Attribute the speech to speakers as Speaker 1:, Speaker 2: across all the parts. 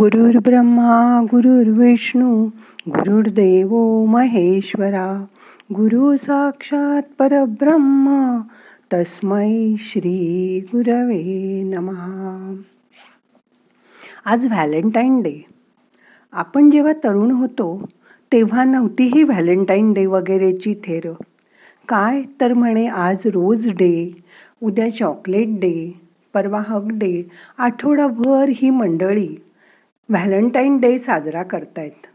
Speaker 1: गुरुर् ब्रह्मा गुरुर्विष्णू गुरुर्देव महेश्वरा गुरु साक्षात परब्रह्म तस्मै श्री गुरवे नमहा आज व्हॅलेंटाईन डे. आपण जेव्हा तरुण होतो तेव्हा नव्हती ही व्हॅलेंटाईन डे वगैरेची थेर. काय तर म्हणे आज रोज डे उद्या चॉकलेट डे परवा हक डे आठवडाभर ही मंडळी. व्हॅलेंटाईन डे साजरा करतायत.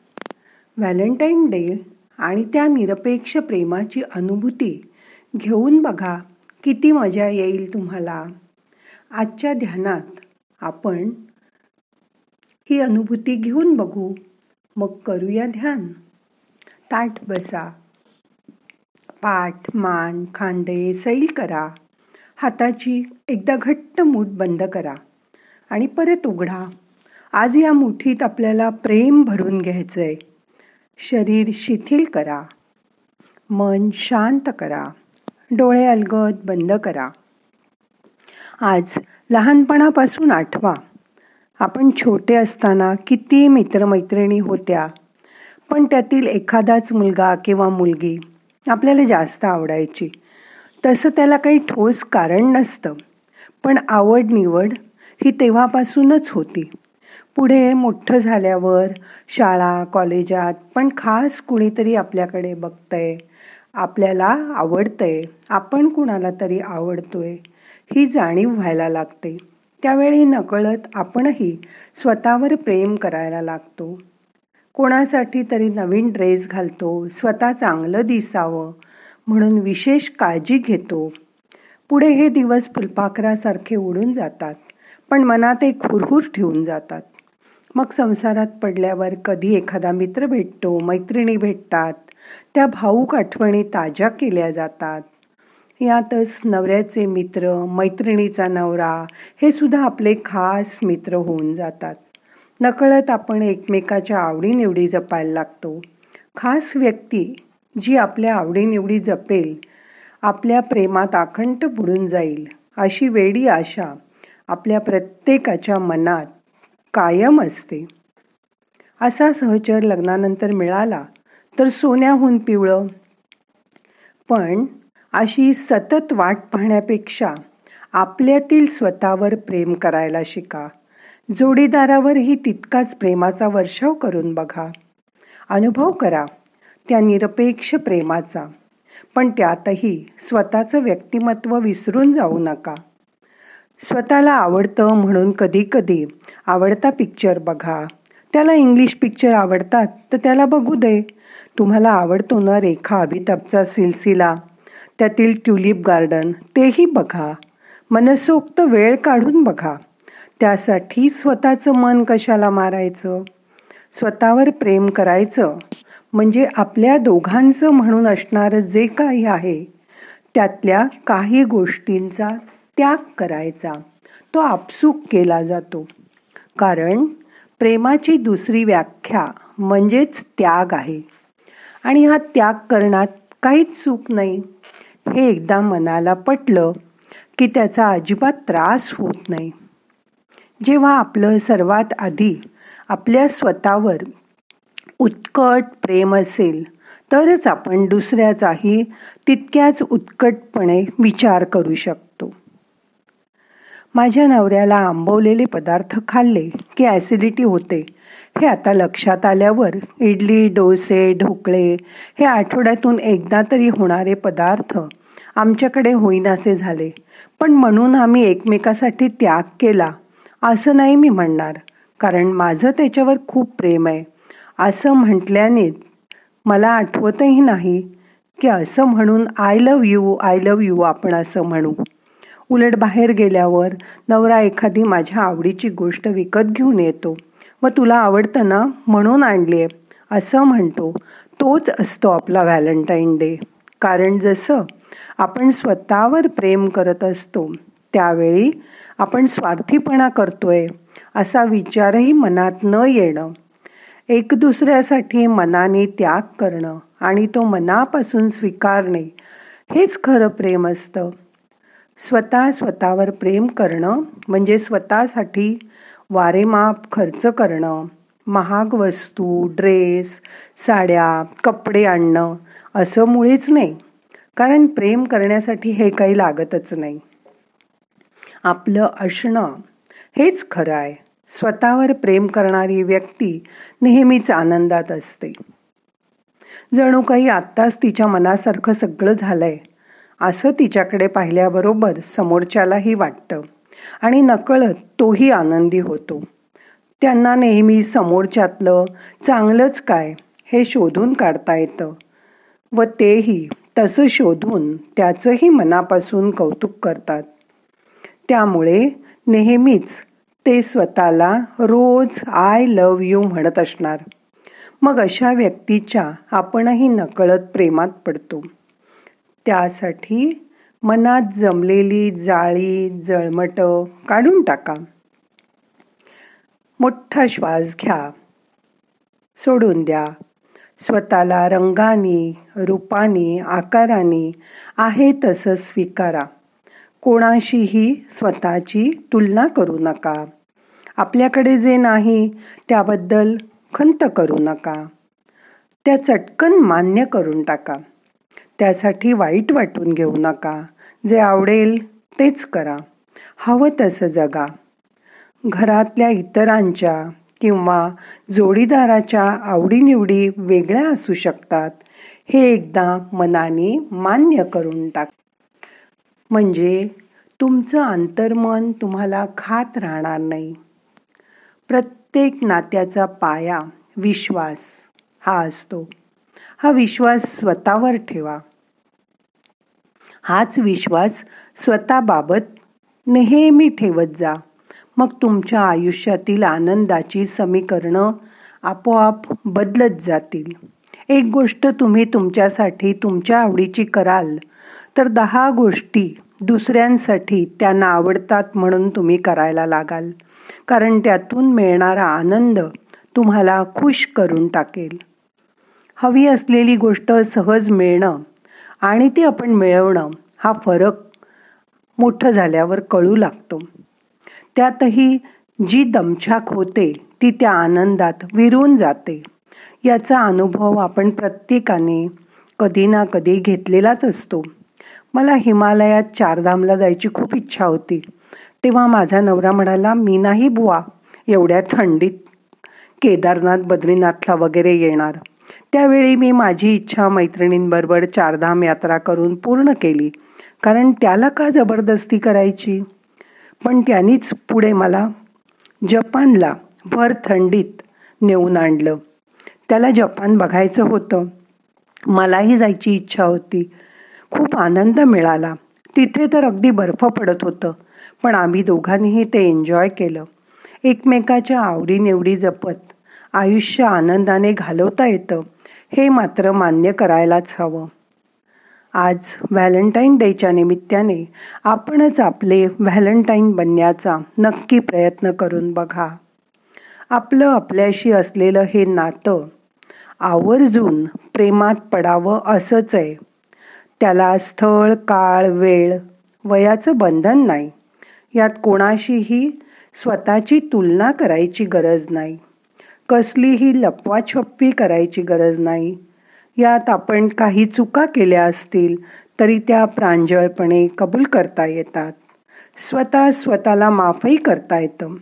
Speaker 1: व्हॅलेंटाईन डे आणि त्या निरपेक्ष प्रेमाची अनुभूती घेऊन बघा किती मजा येईल तुम्हाला. आजच्या ध्यानात आपण ही अनुभूती घेऊन बघू. मग करूया ध्यान. ताट बसा. पाठ मान खांदे सैल करा. हाताची एकदा घट्ट मूठ बंद करा आणि परत उघडा. आज या मुठीत आपल्याला प्रेम भरून घ्यायचंय. शरीर शिथिल करा. मन शांत करा. डोळे अलगद बंद करा. आज लहानपणापासून आठवा. आपण छोटे असताना किती मित्रमैत्रिणी होत्या पण त्यातील एखादाच मुलगा किंवा मुलगी आपल्याला जास्त आवडायची. तसं त्याला काही ठोस कारण नसतं पण आवड निवड ही तेव्हापासूनच होती. पुढे मोठं झाल्यावर शाळा कॉलेजात पण खास कुणीतरी आपल्याकडे बघतंय. आपल्याला आवडतंय. आपण कुणाला तरी आवडतोय. ही जाणीव व्हायला लागते. त्यावेळी नकळत आपणही स्वतःवर प्रेम करायला लागतो. कोणासाठी तरी नवीन ड्रेस घालतो स्वतः चांगलं दिसावं म्हणून विशेष काळजी घेतो. पुढे हे दिवस फुलपाखरासारखे उडून जातात पण मनात एक हुरहुर ठेवून जातात. मग संसारात पडल्यावर कधी एखादा मित्र भेटतो मैत्रिणी भेटतात त्या भाऊक आठवणी ताज्या केल्या जातात. यातच नवऱ्याचे मित्र मैत्रिणीचा नवरा हे सुद्धा आपले खास मित्र होऊन जातात. नकळत आपण एकमेकाच्या आवडीनिवडी जपायला लागतो. खास व्यक्ती जी आपल्या आवडीनिवडी जपेल आपल्या प्रेमात आखंड बुडून जाईल अशी वेडी आशा आपल्या प्रत्येकाच्या मनात कायम असते. असा सहचर लग्नानंतर मिळाला तर सोन्याहून पिवळं. पण अशी सतत वाट पाहण्यापेक्षा आपल्यातील स्वतःवर प्रेम करायला शिका. जोडीदारावरही तितकाच प्रेमाचा वर्षाव करून बघा. अनुभव करा त्या निरपेक्ष प्रेमाचा. पण त्यातही स्वतःचं व्यक्तिमत्व विसरून जाऊ नका. स्वतःला आवडतं म्हणून कधी कधी आवडता पिक्चर बघा. त्याला इंग्लिश पिक्चर आवडतात तर त्याला बघू दे. तुम्हाला आवडतो ना रेखा अभितापचा सिलसिला? त्यातील ट्युलिप गार्डन तेही बघा. मनसोक्त वेळ काढून बघा. त्यासाठी स्वतःचं मन कशाला मारायचं? स्वतःवर प्रेम करायचं? म्हणजे आपल्या दोघांचं म्हणून असणारं जे काही आहे त्यातल्या काही गोष्टींचा त्याग करायचा. तो आपसूक केला जातो. कारण प्रेमाची दुसरी व्याख्या म्हणजेच त्याग आहे. आणि हा त्याग करण्यात काहीच चूक नाही. हे एकदा मनाला पटलं की त्याचा अजिबात त्रास होत नाही. जेव्हा आपलं सर्वात आधी आपल्या स्वतःवर उत्कट प्रेम असेल तरच आपण दुसऱ्याचाही तितक्याच उत्कटपणे विचार करू शकतो. माझ्या नवऱ्याला आंबवलेले पदार्थ खाल्ले की ॲसिडिटी होते. हे आता लक्षात आल्यावर इडली डोसे ढोकळे हे आठवड्यातून एकदा तरी होणारे पदार्थ आमच्याकडे होईनासे झाले. पण म्हणून आम्ही एकमेकासाठी त्याग केला. असं नाही मी म्हणणार कारण माझं त्याच्यावर खूप प्रेम आहे. असं म्हटल्याने मला आठवतही नाही की असं म्हणून I love you I love you आपण असं म्हणू. उलट बाहेर गेल्यावर नवरा एखादी माझ्या आवडीची गोष्ट विकत घेऊन येतो. व तुला आवडतं ना म्हणून आणली आहे असं म्हणतो. तोच असतो आपला व्हॅलेंटाईन डे. कारण जसं आपण स्वतःवर प्रेम करत असतो त्यावेळी आपण स्वार्थीपणा करतोय असा विचारही मनात न येणं. एक दुसऱ्यासाठी मनाने त्याग करणं आणि तो मनापासून स्वीकारणे हेच खरं प्रेम असतं. स्वतः स्वतःवर प्रेम करणं म्हणजे स्वतःसाठी वारेमाप खर्च करणं महाग वस्तू ड्रेस साड्या कपडे आणणं असं मुळीच नाही. कारण प्रेम करण्यासाठी हे काही लागतच नाही. आपलं असणं हेच खरं आहे. स्वतःवर प्रेम करणारी व्यक्ती नेहमीच आनंदात असते. जणू काही आत्ताच तिच्या मनासारखं सगळं झालंय. असं तिच्याकडे पाहिल्याबरोबर समोरच्यालाही वाटतं. आणि नकळत तोही आनंदी होतो. त्यांना नेहमी समोरच्यातलं चांगलंच काय हे शोधून काढता येतं. व तेही तसं शोधून त्याचंही मनापासून कौतुक करतात. त्यामुळे नेहमीच ते स्वतःला रोज आय लव यू म्हणत असणार. मग अशा व्यक्तीच्या आपणही नकळत प्रेमात पडतो. त्यासाठी मनात जमलेली जाळी जळमट काढून टाका. मोठा श्वास घ्या. सोडून द्या. स्वतःला रंगानी रूपानी आकाराने आहे तसं स्वीकारा. कोणाशीही स्वतःची तुलना करू नका. आपल्याकडे जे नाही त्याबद्दल खंत करू नका. त्या चटकन मान्य करून टाका. त्यासाठी वाईट वाटून घेऊ नका. जे आवडेल तेच करा. हवं तसं जगा. घरातल्या इतरांच्या किंवा जोडीदाराच्या आवडीनिवडी वेगळ्या असू शकतात. हे एकदा मनाने मान्य करून टाक. म्हणजे तुमचं अंतर्मन तुम्हाला खात राहणार नाही. प्रत्येक नात्याचा पाया विश्वास हा असतो. हा विश्वास स्वतःवर ठेवा. हाच विश्वास स्वतःबाबत नेहमी ठेवत जा. मग तुमच्या आयुष्यातील आनंदाची समीकरणं आपोआप बदलत जातील. एक गोष्ट तुम्ही तुमच्यासाठी तुमच्या आवडीची कराल तर दहा गोष्टी दुसऱ्यांसाठी त्यांना आवडतात म्हणून तुम्ही करायला लागाल. कारण त्यातून मिळणारा आनंद तुम्हाला खुश करून टाकेल. हवी असलेली गोष्ट सहज मिळणं आणि ती आपण मिळवणं हा फरक मोठं झाल्यावर कळू लागतो. त्यातही जी दमछाक होते ती त्या आनंदात विरून जाते. याचा अनुभव आपण प्रत्येकाने कधी ना कधी घेतलेलाच असतो. मला हिमालयात चारधामला जायची खूप इच्छा होती. तेव्हा माझा नवरा म्हणाला मी नाही बुवा एवढ्या थंडीत केदारनाथ बद्रीनाथला वगैरे येणार. त्यावेळी मी माझी इच्छा मैत्रिणींबरोबर चारधाम यात्रा करून पूर्ण केली. कारण त्याला का जबरदस्ती करायची? पण त्यांनीच पुढे मला जपानला भर थंडीत नेऊन आणलं. त्याला जपान बघायचं होतं. मलाही जायची इच्छा होती. खूप आनंद मिळाला. तिथे तर अगदी बर्फ पडत होतं पण आम्ही दोघांनीही ते एन्जॉय केलं. एकमेकाच्या आवडीनिवडी जपत आयुष्य आनंदाने घालवता येतं हे मात्र मान्य करायलाच हवं. आज व्हॅलेंटाईन डेच्या निमित्ताने आपणच आपले व्हॅलेंटाईन बनण्याचा नक्की प्रयत्न करून बघा. आपलं आपल्याशी असलेलं हे नातं आवर्जून प्रेमात पडावं असंच आहे. त्याला स्थळ काळ वेळ वयाचं बंधन नाही. यात कोणाशीही स्वतःची तुलना करायची गरज नाही. कसलीही लपवाछप्पी करायची गरज नाही. यात आपण काही चुका केल्या असतील तरी त्या प्रांजळपणे कबूल करता येतात. स्वतः स्वतःला माफही करता येतं.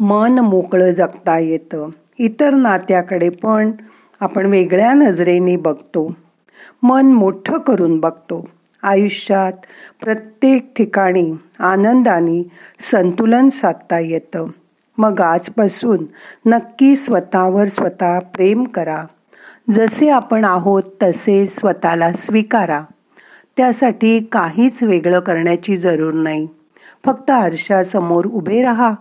Speaker 1: मन मोकळं जगता येतं. इतर नात्याकडे पण आपण वेगळ्या नजरेने बघतो. मन मोठं करून बघतो. आयुष्यात प्रत्येक ठिकाणी आनंदाने संतुलन साधता येतं. मग आजपासून नक्की स्वतःवर स्वतः प्रेम करा. जसे आपण आहोत तसे स्वतःला स्वीकारा. त्यासाठी काहीच वेगळं करण्याची जरूर नाही. फक्त आरशासमोर उभे राहा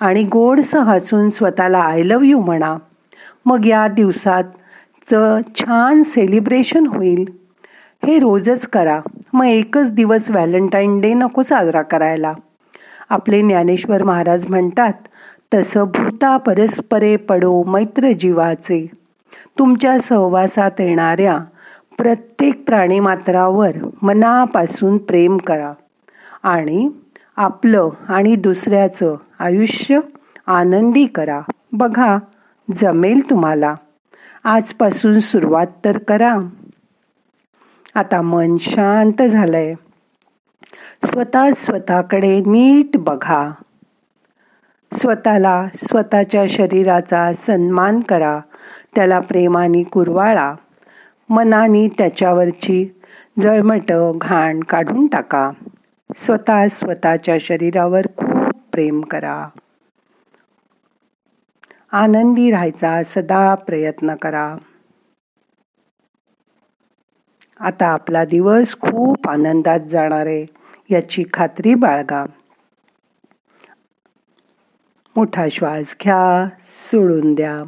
Speaker 1: आणि गोडसं हसून स्वतःला आय लव्ह यू म्हणा. मग या दिवसात छान सेलिब्रेशन होईल. हे रोजच करा. मग एकच दिवस व्हॅलेंटाईन डे नको साजरा करायला. आपले ज्ञानेश्वर महाराज म्हणतात तसं भूता परस्परे पडो मैत्र जीवाचे तुमच्या सहवासात येणाऱ्या प्रत्येक प्राणीमात्रावर मनापासून प्रेम करा आणि आपलं आणि दुसऱ्याचं आयुष्य आनंदी करा. बघा जमेल तुम्हाला. आजपासून सुरुवात तर करा. आता मन शांत झालंय. स्वतः स्वतःकडे नीट बघा. स्वतःला स्वतःच्या शरीराचा सन्मान करा. त्याला प्रेमाने कुरवाळा. मनाने त्याच्यावरची जळमट घाण काढून टाका. स्वतः स्वतःच्या शरीरावर खूप प्रेम करा. आनंदी राहायचा सदा प्रयत्न करा. आता आपला दिवस खूप आनंदात जाणार आहे. याची खात्री बाळगा. मोठा श्वास घ्या सोडून द्या.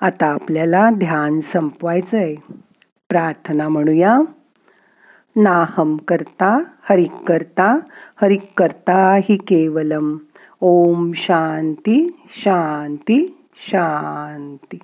Speaker 1: आता आपल्याला ध्यान संपवायचंय. प्रार्थना म्हणूया. नाहम करता हरिक करता हरिक करता हि केवलम. ओम शांती शांती शांती.